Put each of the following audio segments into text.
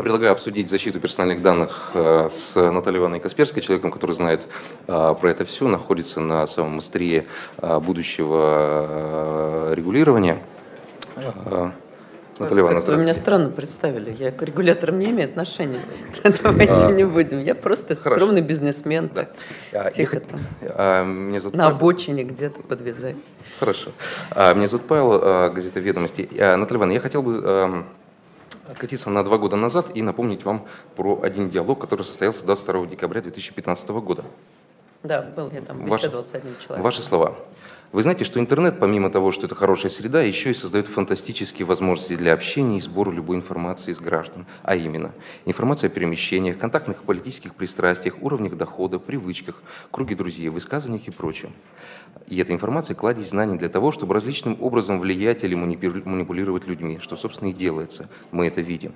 Я предлагаю обсудить защиту персональных данных э, с Натальей Ивановной Касперской, человеком, который знает э, про это все, находится на самом острие э, будущего регулирования. Наталья Ивановна, Вы меня странно представили. Я к регуляторам не имею отношения. Давайте а, не будем. Я просто хорошо. скромный бизнесмен. Да. Так, тихо я, там. А, меня зовут На Павел. обочине где-то подвязать. Хорошо. А, меня зовут Павел, а, газета «Ведомости». А, Наталья Ивановна, я хотел бы а, откатиться на два года назад и напомнить вам про один диалог, который состоялся 22 декабря 2015 года. Да, был я там, беседовал Ваш, с одним человеком. Ваши слова. Вы знаете, что интернет, помимо того, что это хорошая среда, еще и создает фантастические возможности для общения и сбора любой информации из граждан, а именно информация о перемещениях, контактных политических пристрастиях, уровнях дохода, привычках, круге друзей, высказываниях и прочем. И эта информация кладезь знаний для того, чтобы различным образом влиять или манипулировать людьми, что, собственно, и делается. Мы это видим.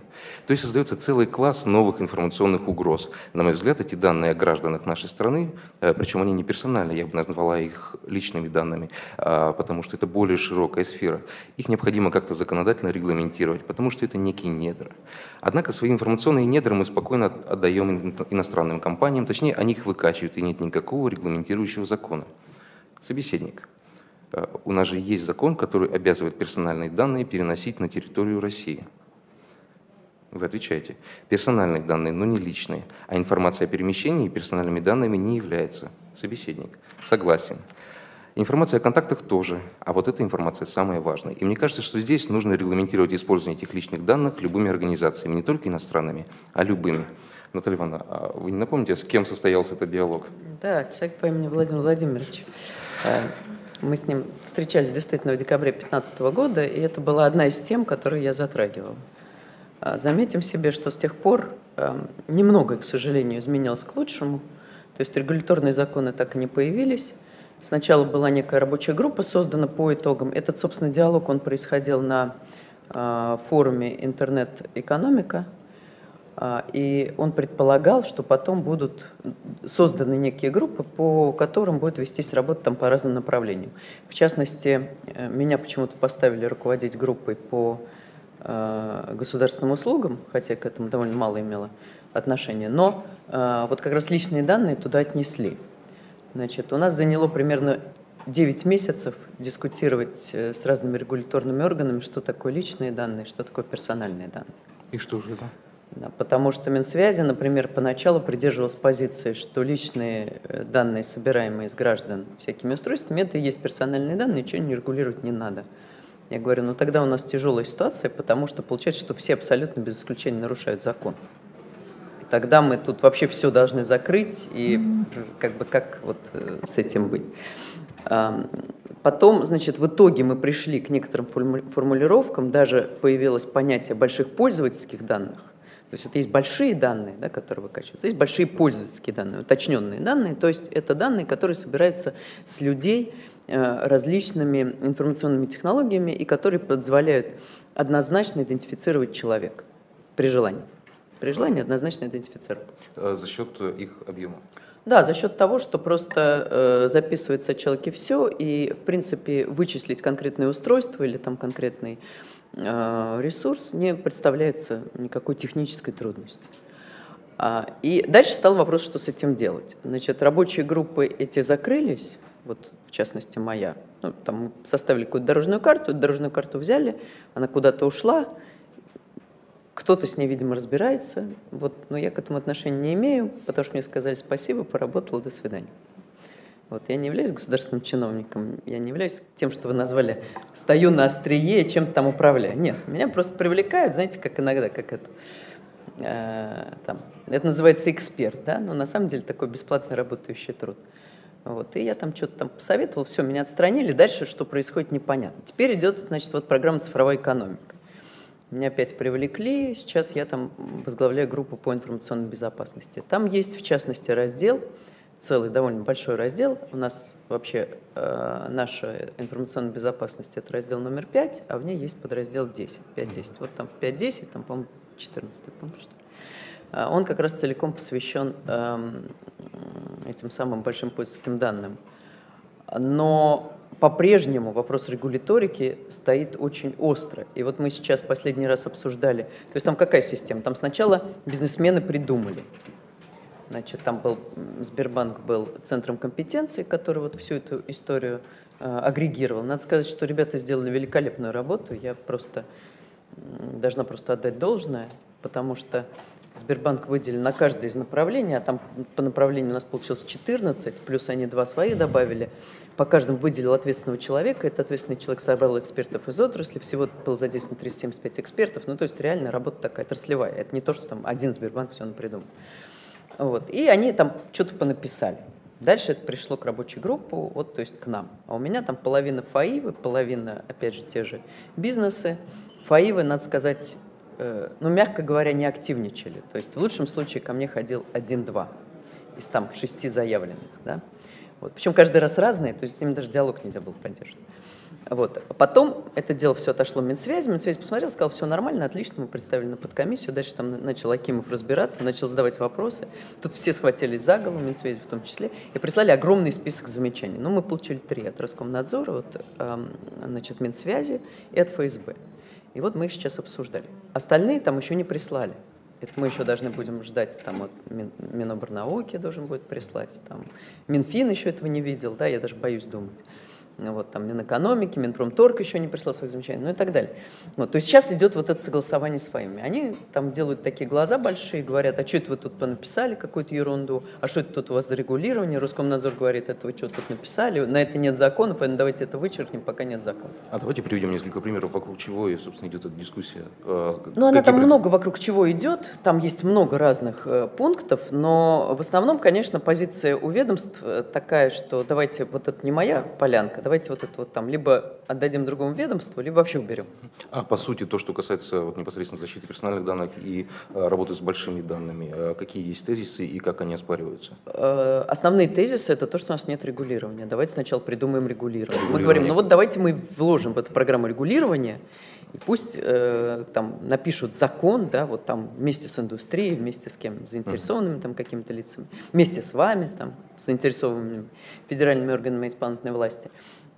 То есть создается целый класс новых информационных угроз. На мой взгляд, эти данные о гражданах нашей страны, э, причем они не персональные, я бы назвала их личными данными, а, потому что это более широкая сфера. Их необходимо как-то законодательно регламентировать, потому что это некие недра. Однако свои информационные недра мы спокойно отдаем иностранным компаниям, точнее, они их выкачивают, и нет никакого регламентирующего закона. Собеседник. Э, у нас же есть закон, который обязывает персональные данные переносить на территорию России. Вы отвечаете. Персональные данные, но не личные. А информация о перемещении персональными данными не является. Собеседник. Согласен. Информация о контактах тоже, а вот эта информация самая важная. И мне кажется, что здесь нужно регламентировать использование этих личных данных любыми организациями, не только иностранными, а любыми. Наталья Ивановна, а вы не напомните, с кем состоялся этот диалог? Да, человек по имени Владимир Владимирович. Э, мы с ним встречались действительно в декабре 2015 года, и это была одна из тем, которые я затрагивала. А, заметим себе, что с тех пор э, немного, к сожалению, изменилось к лучшему. То есть регуляторные законы так и не появились. Сначала была некая рабочая группа создана по итогам. Этот, собственно, диалог, он происходил на э, форуме «Интернет-экономика», а, и он предполагал, что потом будут созданы некие группы, по которым будет вестись работа там по разным направлениям. В частности, э, меня почему-то поставили руководить группой по э, государственным услугам, хотя к этому довольно мало имело отношения, но вот как раз личные данные туда отнесли. Значит, у нас заняло примерно 9 месяцев дискутировать с разными регуляторными органами, что такое личные данные, что такое персональные данные. И что же это? Да, потому что Минсвязи, например, поначалу придерживалась позиции, что личные э, данные, собираемые из граждан всякими устройствами, это и есть персональные данные, ничего не регулировать не надо. Я говорю, ну тогда у нас тяжелая ситуация, потому что получается, что все абсолютно без исключения нарушают закон. И тогда мы тут вообще все должны закрыть, и как бы как вот э, с этим быть. Потом, значит, в итоге мы пришли к некоторым формулировкам, даже появилось понятие больших пользовательских данных, то есть вот есть большие данные, да, которые выкачиваются, есть большие пользовательские данные, уточненные данные, то есть это данные, которые собираются с людей э, различными информационными технологиями и которые позволяют однозначно идентифицировать человека при желании. При желании однозначно идентифицировать. А за счет их объема? Да, за счет того, что просто э, записывается о человеке все, и, в принципе, вычислить конкретное устройство или там конкретный Э, ресурс не представляется никакой технической трудности. А, и дальше стал вопрос, что с этим делать. Значит, рабочие группы эти закрылись, вот в частности моя. Ну, там составили какую-то дорожную карту, дорожную карту взяли, она куда-то ушла, кто-то с ней, видимо, разбирается, вот, но я к этому отношения не имею, потому что мне сказали спасибо, поработала, до свидания. Вот, я не являюсь государственным чиновником, я не являюсь тем, что вы назвали «стою на острие, чем-то там управляю». Нет, меня просто привлекают, знаете, как иногда, как это, э, там, это называется эксперт, да, но на самом деле такой бесплатно работающий труд. Вот, и я там что-то там посоветовал, все, меня отстранили, дальше что происходит, непонятно. Теперь идет, значит, вот программа «Цифровая экономика». Меня опять привлекли, сейчас я там возглавляю группу по информационной безопасности. Там есть, в частности, раздел – целый довольно большой раздел. У нас вообще э, наша информационная безопасность – это раздел номер 5, а в ней есть подраздел 10, 5-10. Вот там в 5-10, там, по-моему, 14, по-моему, что ли. Э, он как раз целиком посвящен э, этим самым большим пользовательским данным. Но по-прежнему вопрос регуляторики стоит очень остро. И вот мы сейчас последний раз обсуждали, то есть там какая система? Там сначала бизнесмены придумали. Значит, там был Сбербанк был центром компетенции, который вот всю эту историю э, агрегировал. Надо сказать, что ребята сделали великолепную работу. Я просто должна просто отдать должное, потому что Сбербанк выделил на каждое из направлений, а там по направлению у нас получилось 14, плюс они два свои добавили. По каждому выделил ответственного человека. Этот ответственный человек собрал экспертов из отрасли. Всего было задействовано 375 экспертов. Ну, то есть реально работа такая отраслевая. Это не то, что там один Сбербанк все придумал. Вот. И они там что-то понаписали. Дальше это пришло к рабочей группе, вот, то есть к нам. А у меня там половина ФАИВы, половина, опять же, те же бизнесы. ФАИВы, надо сказать, ну, мягко говоря, не активничали. То есть в лучшем случае ко мне ходил один-два из там шести заявленных. Да? Вот. Причем каждый раз разные, то есть с ними даже диалог нельзя было поддерживать. Вот. А потом это дело все отошло в Минсвязь. Минсвязь посмотрел, сказал, все нормально, отлично, мы представили на подкомиссию. Дальше там начал Акимов разбираться, начал задавать вопросы. Тут все схватились за голову, Минсвязь в том числе, и прислали огромный список замечаний. Ну, мы получили три от Роскомнадзора, вот, э, значит, Минсвязи и от ФСБ. И вот мы их сейчас обсуждали. Остальные там еще не прислали. Это мы еще должны будем ждать, там вот Мин, Миноборнауки должен будет прислать, там Минфин еще этого не видел, да, я даже боюсь думать вот там Минэкономики, Минпромторг еще не прислал своих замечаний, ну и так далее. Вот, то есть сейчас идет вот это согласование с ФАИМами. Они там делают такие глаза большие, говорят, а что это вы тут написали какую-то ерунду, а что это тут у вас за регулирование? Роскомнадзор говорит, это вы что тут написали, на это нет закона, поэтому давайте это вычеркнем, пока нет закона. А давайте приведем несколько примеров, вокруг чего, и, собственно, идет эта дискуссия. А, ну, она там много вокруг чего идет, там есть много разных э, пунктов, но в основном, конечно, позиция у ведомств э, такая, что давайте, вот это не моя полянка, давайте вот это вот там либо отдадим другому ведомству, либо вообще уберем. А по сути, то, что касается вот непосредственно защиты персональных данных и э, работы с большими данными, э, какие есть тезисы и как они оспариваются? Э, основные тезисы – это то, что у нас нет регулирования. Давайте сначала придумаем регулирование. регулирование. Мы говорим, ну вот давайте мы вложим в эту программу регулирования, и пусть э, там напишут закон, да, вот там вместе с индустрией, вместе с кем, заинтересованными там какими-то лицами, вместе с вами, там, заинтересованными федеральными органами исполнительной власти.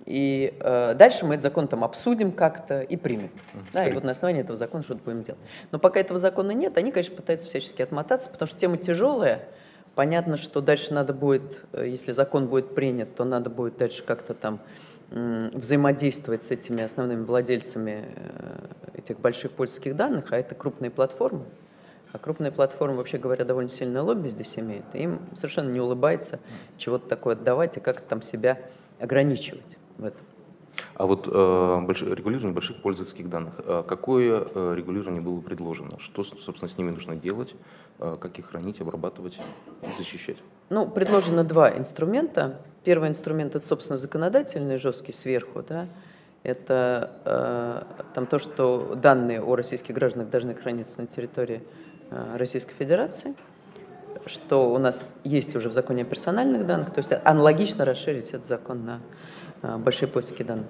И э, дальше мы этот закон там обсудим как-то и примем. Да, и вот на основании этого закона что-то будем делать. Но пока этого закона нет, они, конечно, пытаются всячески отмотаться, потому что тема тяжелая. Понятно, что дальше надо будет, э, если закон будет принят, то надо будет дальше как-то там взаимодействовать с этими основными владельцами э, этих больших польских данных, а это крупные платформы. А крупные платформы, вообще говоря, довольно сильное лобби здесь имеют. Им совершенно не улыбается чего-то такое отдавать и как-то там себя ограничивать в этом. А вот э, больш... регулирование больших пользовательских данных, э, какое э, регулирование было предложено? Что, собственно, с ними нужно делать? Э, как их хранить, обрабатывать и защищать? Ну, предложено два инструмента. Первый инструмент – это, собственно, законодательный, жесткий сверху, да, это э, там то, что данные о российских гражданах должны храниться на территории э, Российской Федерации, что у нас есть уже в законе о персональных данных, то есть аналогично расширить этот закон на а, большие поиски данных.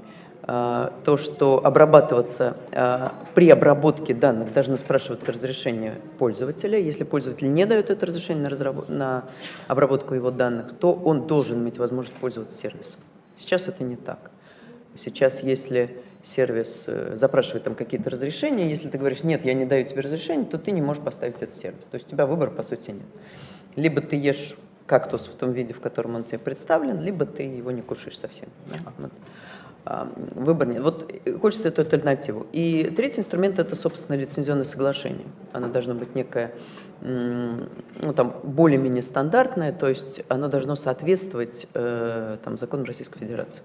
А, то, что обрабатываться а, при обработке данных должно спрашиваться разрешение пользователя. Если пользователь не дает это разрешение на, разработ... на обработку его данных, то он должен иметь возможность пользоваться сервисом. Сейчас это не так. Сейчас, если сервис э, запрашивает там какие-то разрешения, если ты говоришь, нет, я не даю тебе разрешение, то ты не можешь поставить этот сервис. То есть у тебя выбора, по сути, нет. Либо ты ешь кактус в том виде, в котором он тебе представлен, либо ты его не кушаешь совсем. Да? Вот. Выбор нет. Вот хочется эту альтернативу. И третий инструмент – это, собственно, лицензионное соглашение. Оно должно быть некое, ну, там, более-менее стандартное, то есть оно должно соответствовать э, там, законам Российской Федерации.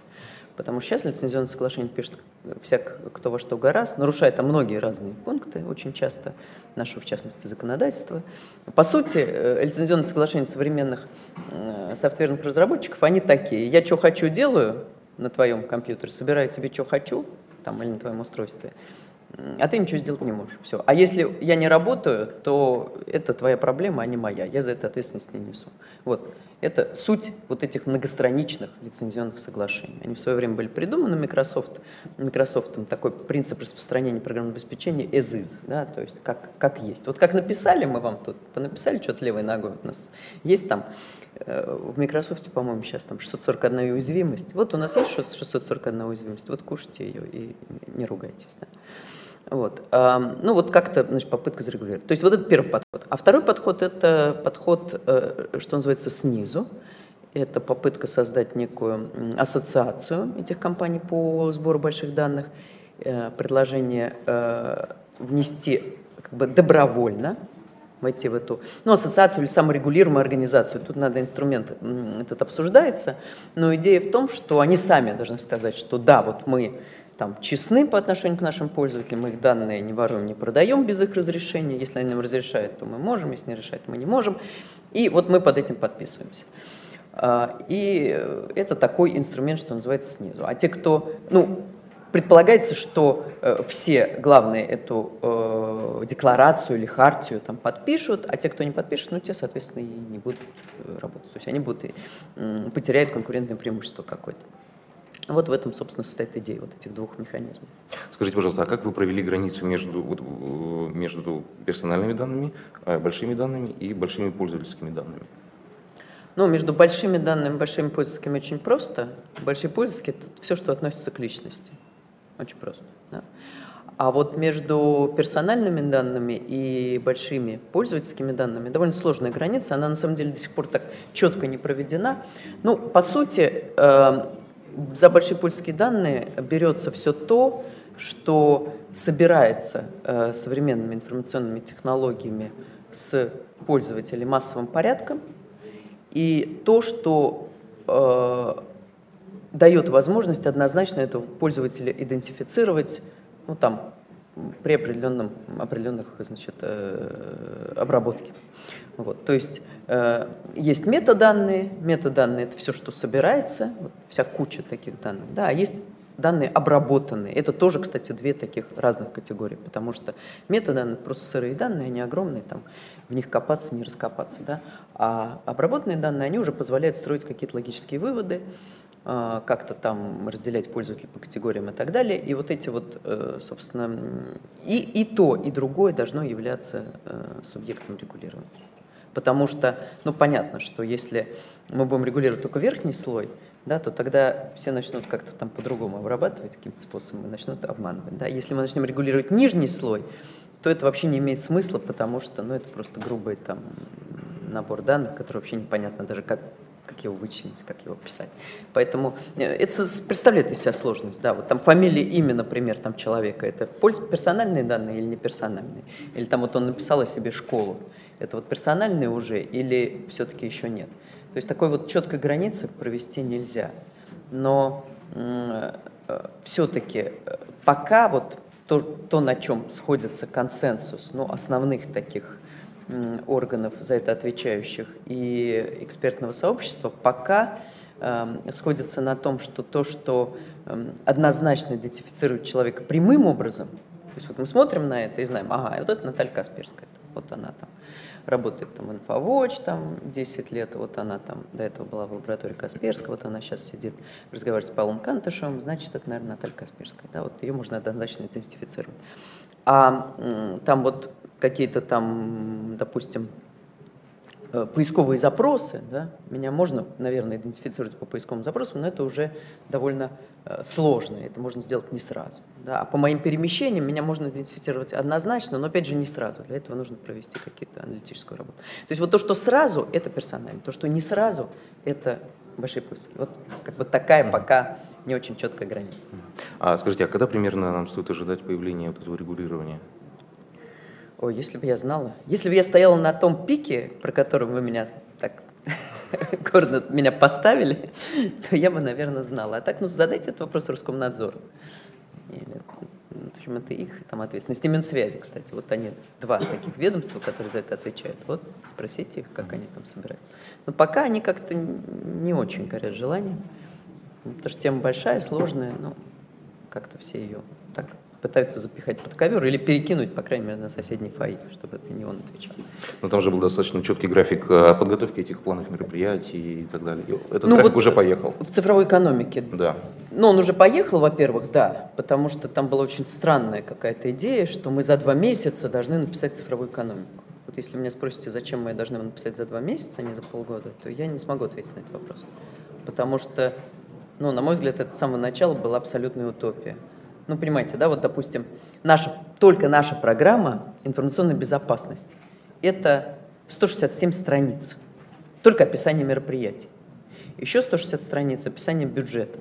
Потому что сейчас лицензионное соглашение пишет всяк, кто во что гораздо, нарушает там многие разные пункты, очень часто, нашего, в частности, законодательства. По сути, э, лицензионные соглашения современных э, софтверных разработчиков, они такие. Я что хочу делаю на твоем компьютере, собираю тебе, что хочу, там, или на твоем устройстве, а ты ничего сделать не можешь. Все. А если я не работаю, то это твоя проблема, а не моя. Я за это ответственность не несу. Вот. Это суть вот этих многостраничных лицензионных соглашений. Они в свое время были придуманы Microsoft. Microsoft там такой принцип распространения программного обеспечения as is, да, то есть как, как есть. Вот как написали мы вам тут, понаписали что-то левой ногой у нас. Есть там в Microsoft, по-моему, сейчас там 641 уязвимость. Вот у нас есть 641 уязвимость, вот кушайте ее и не ругайтесь. Да. Вот. Ну вот как-то значит, попытка зарегулировать. То есть вот это первый подход. А второй подход – это подход, э, что называется, снизу. Это попытка создать некую ассоциацию этих компаний по сбору больших данных, э, предложение э, внести как бы добровольно войти в эту, ну, ассоциацию или саморегулируемую организацию. Тут надо инструмент этот обсуждается, но идея в том, что они сами должны сказать, что да, вот мы там, честны по отношению к нашим пользователям, мы их данные не воруем, не продаем без их разрешения. Если они нам разрешают, то мы можем, если не решают, мы не можем. И вот мы под этим подписываемся. А, и это такой инструмент, что называется, снизу. А те, кто, ну, предполагается, что э, все, главные, эту э, декларацию или хартию там подпишут, а те, кто не подпишет, ну, те, соответственно, и не будут э, работать. То есть они будут и, э, потеряют конкурентное преимущество какое-то. Вот в этом, собственно, состоит идея вот этих двух механизмов. Скажите, пожалуйста, а как вы провели границу между, вот, между персональными данными, э, большими данными и большими пользовательскими данными? Ну, между большими данными и большими пользовательскими очень просто. Большие пользовательские – это все, что относится к личности. Очень просто. Да? А вот между персональными данными и большими пользовательскими данными довольно сложная граница. Она на самом деле до сих пор так четко не проведена. Ну, по сути, э, за большие польские данные берется все то, что собирается э, современными информационными технологиями с пользователей массовым порядком, и то, что э, дает возможность однозначно этого пользователя идентифицировать, ну там, при определенном, определенных значит, э, обработке. Вот, то есть э, есть метаданные, метаданные это все, что собирается, вот, вся куча таких данных, да, а есть данные обработанные. Это тоже, кстати, две таких разных категории, потому что метаданные просто сырые данные, они огромные, там в них копаться, не раскопаться, да, а обработанные данные, они уже позволяют строить какие-то логические выводы, как-то там разделять пользователей по категориям и так далее. И вот эти вот, э, собственно, и, и то, и другое должно являться э, субъектом регулирования. Потому что, ну, понятно, что если мы будем регулировать только верхний слой, да, то тогда все начнут как-то там по-другому обрабатывать каким-то способом и начнут обманывать. Да. Если мы начнем регулировать нижний слой, то это вообще не имеет смысла, потому что ну, это просто грубый там, набор данных, который вообще непонятно даже как, как его вычленить, как его писать. Поэтому э, это представляет из себя сложность. Да, вот там фамилия, имя, например, там человека, это персональные данные или не персональные? Или там вот он написал о себе школу, это вот персональные уже или все-таки еще нет? То есть такой вот четкой границы провести нельзя. Но э, все-таки э, пока вот то, то, на чем сходится консенсус, ну, основных таких органов, за это отвечающих, и экспертного сообщества, пока э, сходится на том, что то, что э, однозначно идентифицирует человека прямым образом, то есть вот мы смотрим на это и знаем, ага, вот это Наталья Касперская, вот она там работает там инфовоч там 10 лет, вот она там до этого была в лаборатории Касперского, вот она сейчас сидит, разговаривает с Павлом Кантышевым, значит, это, наверное, Наталья Касперская, да, вот ее можно однозначно идентифицировать. А там вот какие-то там, допустим, поисковые запросы, да, меня можно, наверное, идентифицировать по поисковым запросам, но это уже довольно э, сложно, это можно сделать не сразу. Да. А по моим перемещениям меня можно идентифицировать однозначно, но опять же не сразу. Для этого нужно провести какие-то аналитическую работу. То есть вот то, что сразу, это персонально, то, что не сразу, это большие поиски. Вот как бы такая пока не очень четкая граница. А скажите, а когда примерно нам стоит ожидать появления вот этого регулирования? Ой, если бы я знала. Если бы я стояла на том пике, про который вы меня так гордо меня поставили, то я бы, наверное, знала. А так, ну, задайте этот вопрос Роскомнадзору. Или, ну, в общем, это их там ответственность. И Минсвязи, кстати. Вот они, два таких ведомства, которые за это отвечают. Вот, спросите их, как они там собирают. Но пока они как-то не очень горят желанием. Потому что тема большая, сложная, но как-то все ее так пытаются запихать под ковер или перекинуть, по крайней мере, на соседний фаи, чтобы это не он отвечал. Но там же был достаточно четкий график э, подготовки этих планов мероприятий и так далее. Этот Ну, график вот уже поехал. В цифровой экономике. Да. Ну, он уже поехал, во-первых, да, потому что там была очень странная какая-то идея, что мы за два месяца должны написать цифровую экономику. Вот если меня спросите, зачем мы должны написать за два месяца, а не за полгода, то я не смогу ответить на этот вопрос. Потому что, ну, на мой взгляд, это с самого начала была абсолютная утопия. Ну, понимаете, да, вот, допустим, наша, только наша программа «Информационная безопасность» — это 167 страниц, только описание мероприятий. Еще 160 страниц описания бюджета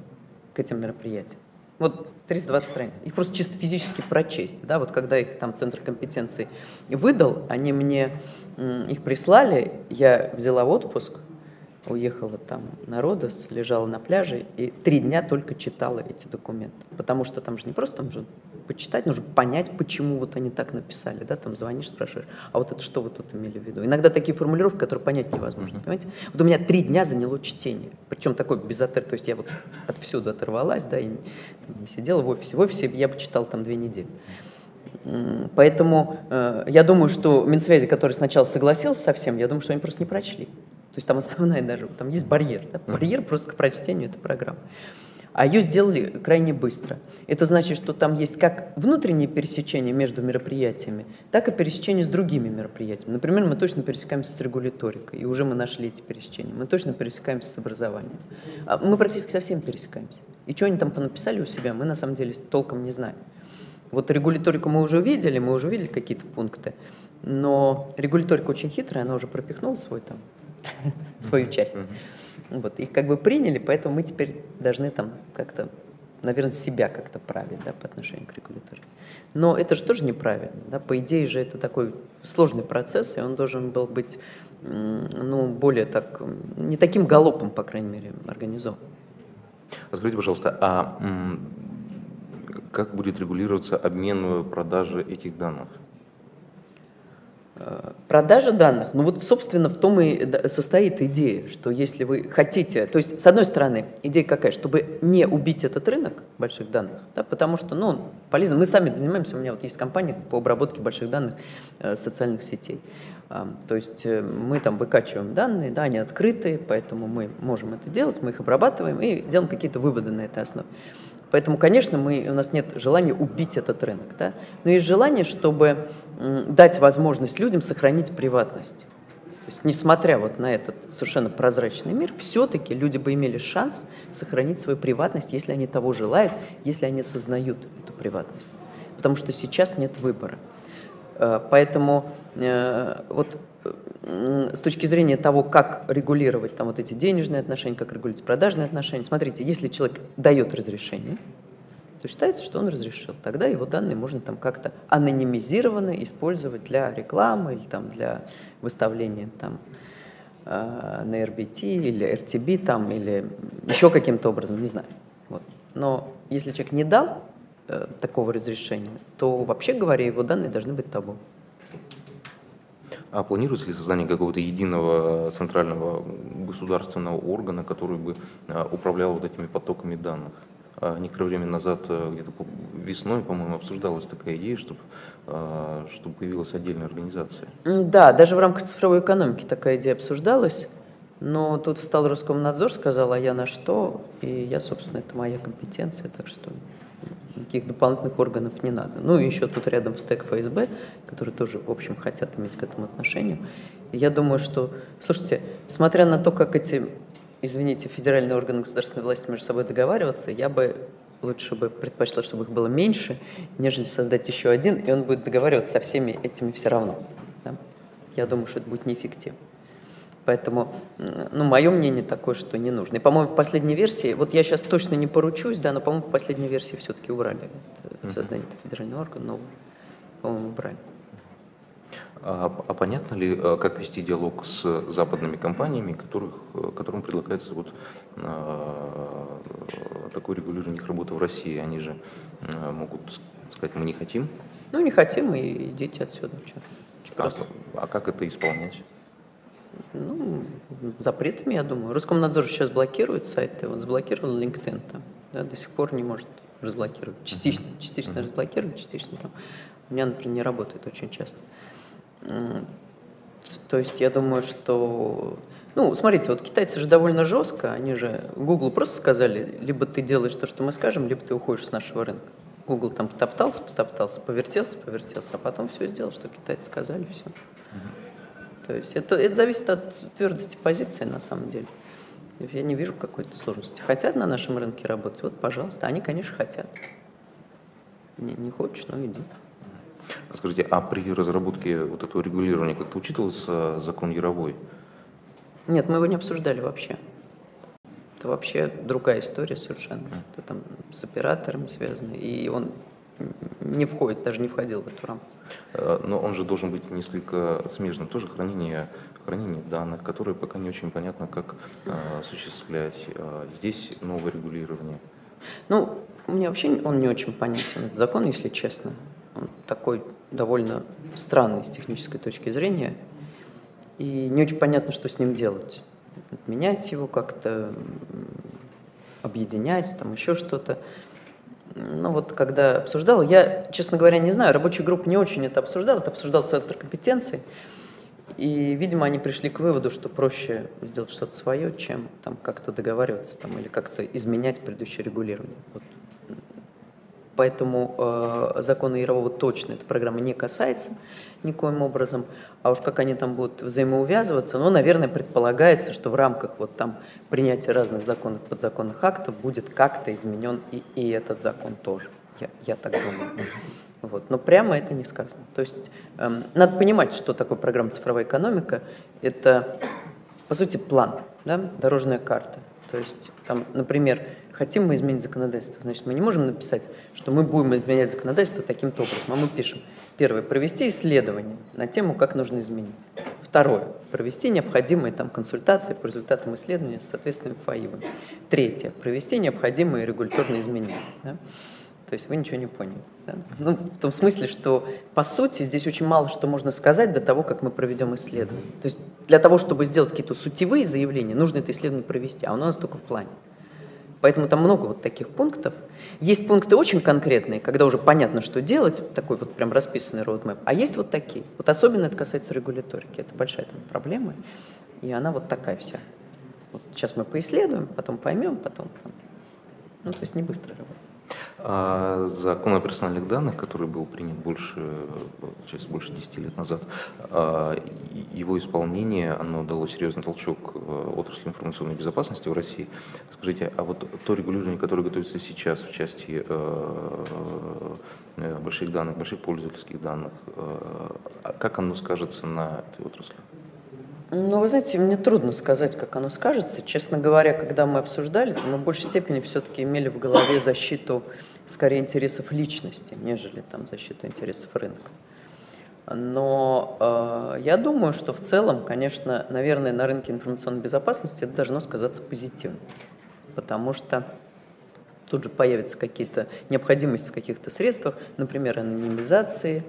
к этим мероприятиям. Вот 320 страниц. Их просто чисто физически прочесть. Да? Вот когда их там Центр компетенций выдал, они мне их прислали, я взяла отпуск, уехала там на Родос, лежала на пляже и три дня только читала эти документы. Потому что там же не просто там же почитать, нужно понять, почему вот они так написали, да, там звонишь, спрашиваешь, а вот это что вы тут имели в виду? Иногда такие формулировки, которые понять невозможно, понимаете? Вот у меня три дня заняло чтение, причем такой без отер, то есть я вот отвсюду оторвалась, да, и не, сидела в офисе. В офисе я бы читал там две недели. Поэтому э, я думаю, что Минсвязи, который сначала согласился со всем, я думаю, что они просто не прочли. То есть там основная даже, там есть барьер. Да? Барьер просто к прочтению этой программы. А ее сделали крайне быстро. Это значит, что там есть как внутренние пересечения между мероприятиями, так и пересечения с другими мероприятиями. Например, мы точно пересекаемся с регуляторикой, и уже мы нашли эти пересечения. Мы точно пересекаемся с образованием. А мы практически со всеми пересекаемся. И что они там понаписали у себя, мы на самом деле толком не знаем. Вот регуляторику мы уже увидели, мы уже увидели какие-то пункты, но регуляторика очень хитрая, она уже пропихнула свой там, свою часть. Вот, их как бы приняли, поэтому мы теперь должны там как-то, наверное, себя как-то править да, по отношению к регуляторике. Но это же тоже неправильно. Да? По идее же это такой сложный процесс, и он должен был быть ну, более так, не таким галопом, по крайней мере, организован. Скажите, пожалуйста, а как будет регулироваться обмен продажи этих данных? Э, Продажа данных, ну вот, собственно, в том и состоит идея, что если вы хотите, то есть, с одной стороны, идея какая, чтобы не убить этот рынок больших данных, да, потому что, ну, он мы сами занимаемся, у меня вот есть компания по обработке больших данных э, социальных сетей, А, то есть э, мы там выкачиваем данные, да, они открытые, поэтому мы можем это делать, мы их обрабатываем и делаем какие-то выводы на этой основе. Поэтому, конечно, мы, у нас нет желания убить этот рынок, да? но есть желание, чтобы дать возможность людям сохранить приватность. То есть, несмотря вот на этот совершенно прозрачный мир, все-таки люди бы имели шанс сохранить свою приватность, если они того желают, если они осознают эту приватность. Потому что сейчас нет выбора. Э, Поэтому э, вот с точки зрения того, как регулировать там вот эти денежные отношения, как регулировать продажные отношения, смотрите, если человек дает разрешение, то считается, что он разрешил. Тогда его данные можно там как-то анонимизированно использовать для рекламы или там для выставления там э, на RBT или RTB там или еще каким-то образом, не знаю. Вот. Но если человек не дал э, такого разрешения, то вообще говоря, его данные должны быть табу. А планируется ли создание какого-то единого центрального государственного органа, который бы а, управлял вот этими потоками данных? А, Некоторое время назад, э, где-то весной, по-моему, обсуждалась такая идея, чтобы, чтобы появилась отдельная организация. Да, даже в рамках цифровой экономики такая идея обсуждалась, но тут встал Роскомнадзор, сказал, а я на что, и я, собственно, это моя компетенция, так что никаких дополнительных органов не надо. Ну и еще тут рядом стек ФСБ, которые тоже, в общем, хотят иметь к этому отношение. Я думаю, что, слушайте, смотря на то, как эти, извините, федеральные органы государственной власти между собой договариваться, я бы лучше бы предпочла, чтобы их было меньше, нежели создать еще один, и он будет договариваться со всеми этими все равно. да. Я думаю, что это будет неэффективно. Поэтому, ну, мое мнение такое, что не нужно. И, по-моему, в последней версии, вот я сейчас точно не поручусь, да, но, по-моему, в последней версии все-таки убрали это, создание этого федерального органа, но, по-моему, убрали. А, а понятно ли, э, как вести диалог с западными компаниями, которых, э, которым предлагается вот а, такое регулирование их работы в России? Они же могут сказать, мы не хотим. Ну, не хотим, и идите отсюда. Чё? Очень А, а как это исполнять? Ну, запретами, я думаю. Роскомнадзор сейчас блокирует сайты, вот заблокировал LinkedIn там, да, до сих пор не может разблокировать. Частично, частично разблокировать, частично там. У меня, например, не работает очень часто. То есть я думаю, что... Ну, смотрите, вот китайцы же довольно жестко, они же Google просто сказали, либо ты делаешь то, что мы скажем, либо ты уходишь с нашего рынка. Google там потоптался, потоптался, повертелся, повертелся, а потом все сделал, что китайцы сказали, все. То есть это, это зависит от твердости позиции на самом деле. Я не вижу какой-то сложности. Хотят на нашем рынке работать, вот, пожалуйста. Они, конечно, хотят. Не, не хочешь, ну иди. Скажите, а при разработке вот этого регулирования как-то учитывался закон Яровой? Нет, мы его не обсуждали вообще. Это вообще другая история совершенно. Это там с операторами связано, и он не входит, даже не входил в эту рамку. Э, но он же должен быть несколько смежным. Тоже хранение, хранение данных, которые пока не очень понятно, как э, осуществлять. Э, здесь новое регулирование. Ну, мне вообще он не очень понятен, этот закон, если честно. Он такой довольно странный с технической точки зрения. И не очень понятно, что с ним делать. Отменять его как-то, объединять, там еще что-то. Ну вот когда обсуждал, я, честно говоря, не знаю, рабочая группа не очень это обсуждала, это обсуждал Центр компетенций. И, видимо, они пришли к выводу, что проще сделать что-то свое, чем там как-то договариваться там, или как-то изменять предыдущее регулирование. Вот Поэтому э, закона Ярового точно эта программа не касается никоим образом. А уж как они там будут взаимоувязываться, ну, наверное, предполагается, что в рамках вот там принятия разных законов, подзаконных актов будет как-то изменен и, и этот закон тоже. Я, я так думаю. Вот. Но прямо это не сказано. То есть эм, надо понимать, что такое программа «Цифровая экономика». Это, по сути, план, да? дорожная карта. То есть, там, например, хотим мы изменить законодательство, значит, мы не можем написать, что мы будем изменять законодательство таким-то образом, а мы пишем, первое, провести исследование на тему, как нужно изменить. Второе, провести необходимые там консультации по результатам исследования с соответственными ФАИВами. Третье, провести необходимые регуляторные изменения. Да? То есть вы ничего не поняли. Да? Ну, в том смысле, что по сути здесь очень мало что можно сказать до того, как мы проведем исследование. То есть для того, чтобы сделать какие-то сутевые заявления, нужно это исследование провести, а оно у нас только в плане. Поэтому там много вот таких пунктов. Есть пункты очень конкретные, когда уже понятно, что делать, такой вот прям расписанный roadmap. А есть вот такие. Вот особенно это касается регуляторики. Это большая там проблема, и она вот такая вся. Вот сейчас мы поисследуем, потом поймем, потом там. Ну, то есть не быстро работает. А закон о персональных данных, который был принят больше, сейчас больше 10 лет назад, а, его исполнение, оно дало серьезный толчок отрасли информационной безопасности в России. Скажите, а вот то регулирование, которое готовится сейчас в части э, э, больших данных, больших пользовательских данных, э, а как оно скажется на этой отрасли? Ну, вы знаете, мне трудно сказать, как оно скажется. Честно говоря, когда мы обсуждали, то мы в большей степени все-таки имели в голове защиту, скорее, интересов личности, нежели там защиту интересов рынка. Но э, я думаю, что в целом, конечно, наверное, на рынке информационной безопасности это должно сказаться позитивно. Потому что тут же появятся какие-то необходимости в каких-то средствах, например, анонимизации,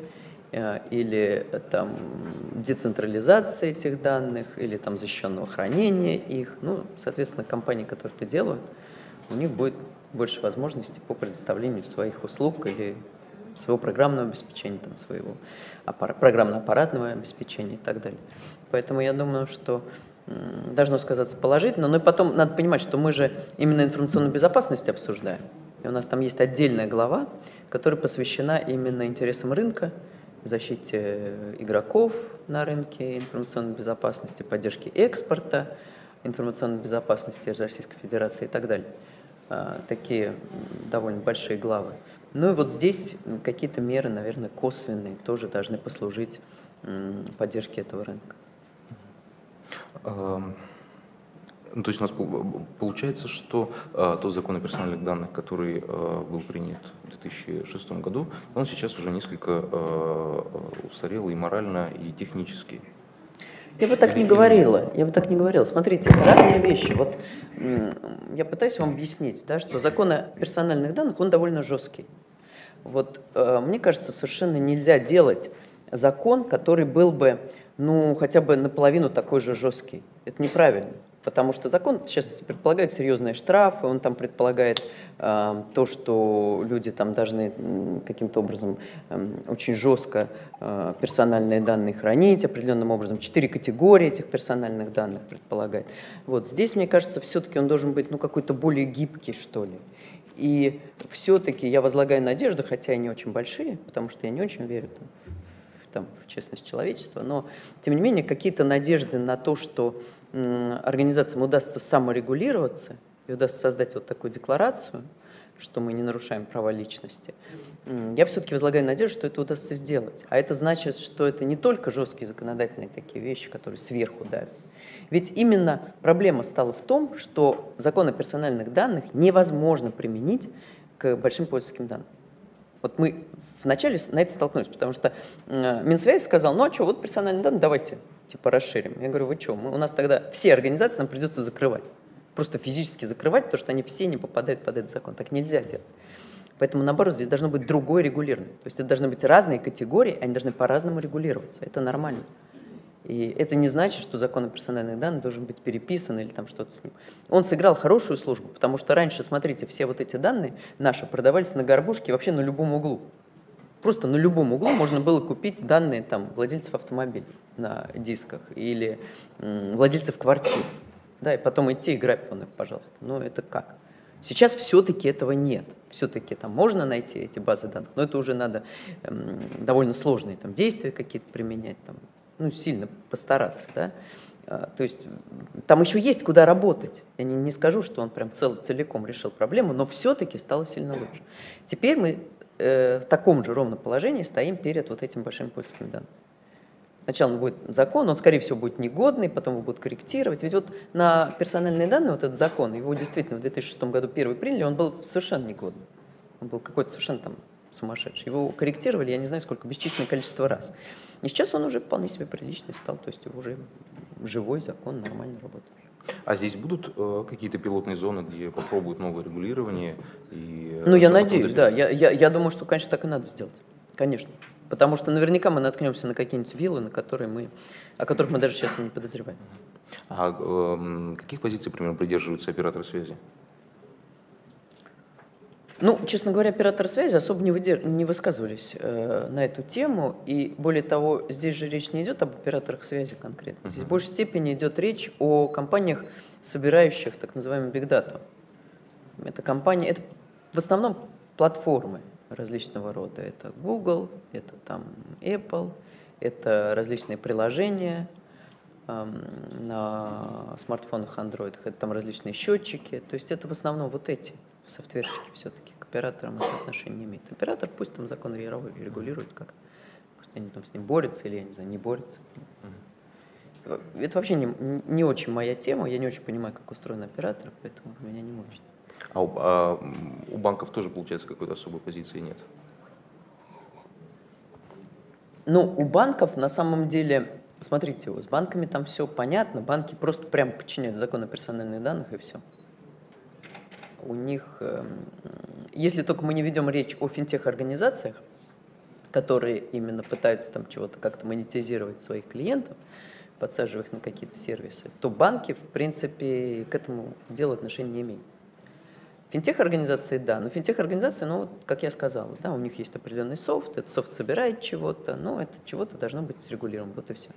или э, там децентрализация этих данных, или там защищенного хранения их. Ну, соответственно, компании, которые это делают, у них будет больше возможностей по предоставлению своих услуг или своего программного обеспечения, там, своего аппар- программно-аппаратного обеспечения и так далее. Поэтому я думаю, что должно сказаться положительно. Но и потом надо понимать, что мы же именно информационную безопасность обсуждаем. И у нас там есть отдельная глава, которая посвящена именно интересам рынка, защите игроков на рынке информационной безопасности, поддержке экспорта, информационной безопасности Российской Федерации и так далее. А, такие довольно большие главы. Ну и вот здесь какие-то меры, наверное, косвенные тоже должны послужить поддержке этого рынка. Ну, то есть у нас получается, что э, тот закон о персональных данных, который э, был принят в 2006 году, он сейчас уже несколько э, устарел и морально, и технически. Я бы так не говорила. Я бы так не говорила. Смотрите, разные вещи. Вот я пытаюсь вам объяснить, да, что закон о персональных данных, он довольно жесткий. Вот э, мне кажется, совершенно нельзя делать закон, который был бы, ну, хотя бы наполовину такой же жесткий. Это неправильно. Потому что закон сейчас предполагает серьезные штрафы, он там предполагает э, то, что люди там должны каким-то образом э, очень жестко э, персональные данные хранить определенным образом. Четыре категории этих персональных данных предполагает. Вот здесь, мне кажется, все-таки он должен быть ну, какой-то более гибкий, что ли. И все-таки я возлагаю надежды, хотя и не очень большие, потому что я не очень верю там, в, там, в честность человечества, но тем не менее какие-то надежды на то, что организациям удастся саморегулироваться и удастся создать вот такую декларацию, что мы не нарушаем права личности, я все-таки возлагаю надежду, что это удастся сделать. А это значит, что это не только жесткие законодательные такие вещи, которые сверху давят. Ведь именно проблема стала в том, что закон о персональных данных невозможно применить к большим пользовательским данным. Вот мы вначале на это столкнулись, потому что Минсвязь сказал, ну а что, вот персональные данные, давайте типа расширим. Я говорю, вы что, мы, у нас тогда все организации нам придется закрывать. Просто физически закрывать, потому что они все не попадают под этот закон. Так нельзя делать. Поэтому, наоборот, здесь должно быть другое регулирование. То есть это должны быть разные категории, они должны по-разному регулироваться. Это нормально. И это не значит, что закон о персональных данных должен быть переписан или там что-то с ним. Он сыграл хорошую службу, потому что раньше, смотрите, все вот эти данные наши продавались на горбушке вообще на любом углу. Просто на любом углу можно было купить данные там, владельцев автомобилей на дисках или м, владельцев квартир. Да, и потом идти играть в них, пожалуйста. Ну, это как? Сейчас все-таки этого нет. Все-таки там можно найти эти базы данных, но это уже надо эм, довольно сложные там, действия какие-то применять, там, ну, сильно постараться. Да? А, то есть там еще есть куда работать. Я не, не скажу, что он прям цел, целиком решил проблему, но все-таки стало сильно лучше. Теперь мы э, в таком же ровном положении стоим перед вот этим большим польским данным. Сначала он будет закон, он, скорее всего, будет негодный, потом его будут корректировать. Ведь вот на персональные данные вот этот закон, его действительно в 2006 году первый приняли, он был совершенно негодный. Он был какой-то совершенно там сумасшедший. Его корректировали, я не знаю сколько, бесчисленное количество раз. И сейчас он уже вполне себе приличный стал, то есть уже живой закон, нормально работает. А здесь будут э, какие-то пилотные зоны, где попробуют новое регулирование? И, э, ну, я надеюсь, да. Я, я, я думаю, что, конечно, так и надо сделать. Конечно. Потому что наверняка мы наткнемся на какие-нибудь виллы, на которые мы, о которых мы даже сейчас не подозреваем. А э, каких позиций, примерно, придерживаются операторы связи? Ну, честно говоря, операторы связи особо не, выдер... не высказывались э, на эту тему. И более того, здесь же речь не идет об операторах связи конкретно. Здесь uh-huh. в большей степени идет речь о компаниях, собирающих так называемую бигдату. Это компании, это в основном платформы различного рода. Это Google, это там Apple, это различные приложения э, на смартфонах, андроидах, это там различные счетчики. То есть это в основном вот эти софтверщики все-таки к операторам это отношение не имеет. Оператор пусть там закон регулирует как пусть они там с ним борются или, я не знаю, не борются. Это вообще не, не очень моя тема, я не очень понимаю, как устроен оператор, поэтому меня не мучит. А у, а у банков тоже, получается, какой-то особой позиции нет? Ну, у банков на самом деле, смотрите, с банками там все понятно, банки просто прям подчиняют закон о персональных данных и все у них, эм, если только мы не ведем речь о финтех-организациях, которые именно пытаются там чего-то как-то монетизировать своих клиентов, подсаживая их на какие-то сервисы, то банки, в принципе, к этому делу отношения не имеют. Финтех-организации, да, но финтех-организации, ну, как я сказал, да, у них есть определенный софт, этот софт собирает чего-то, но это чего-то должно быть срегулировано, вот и все.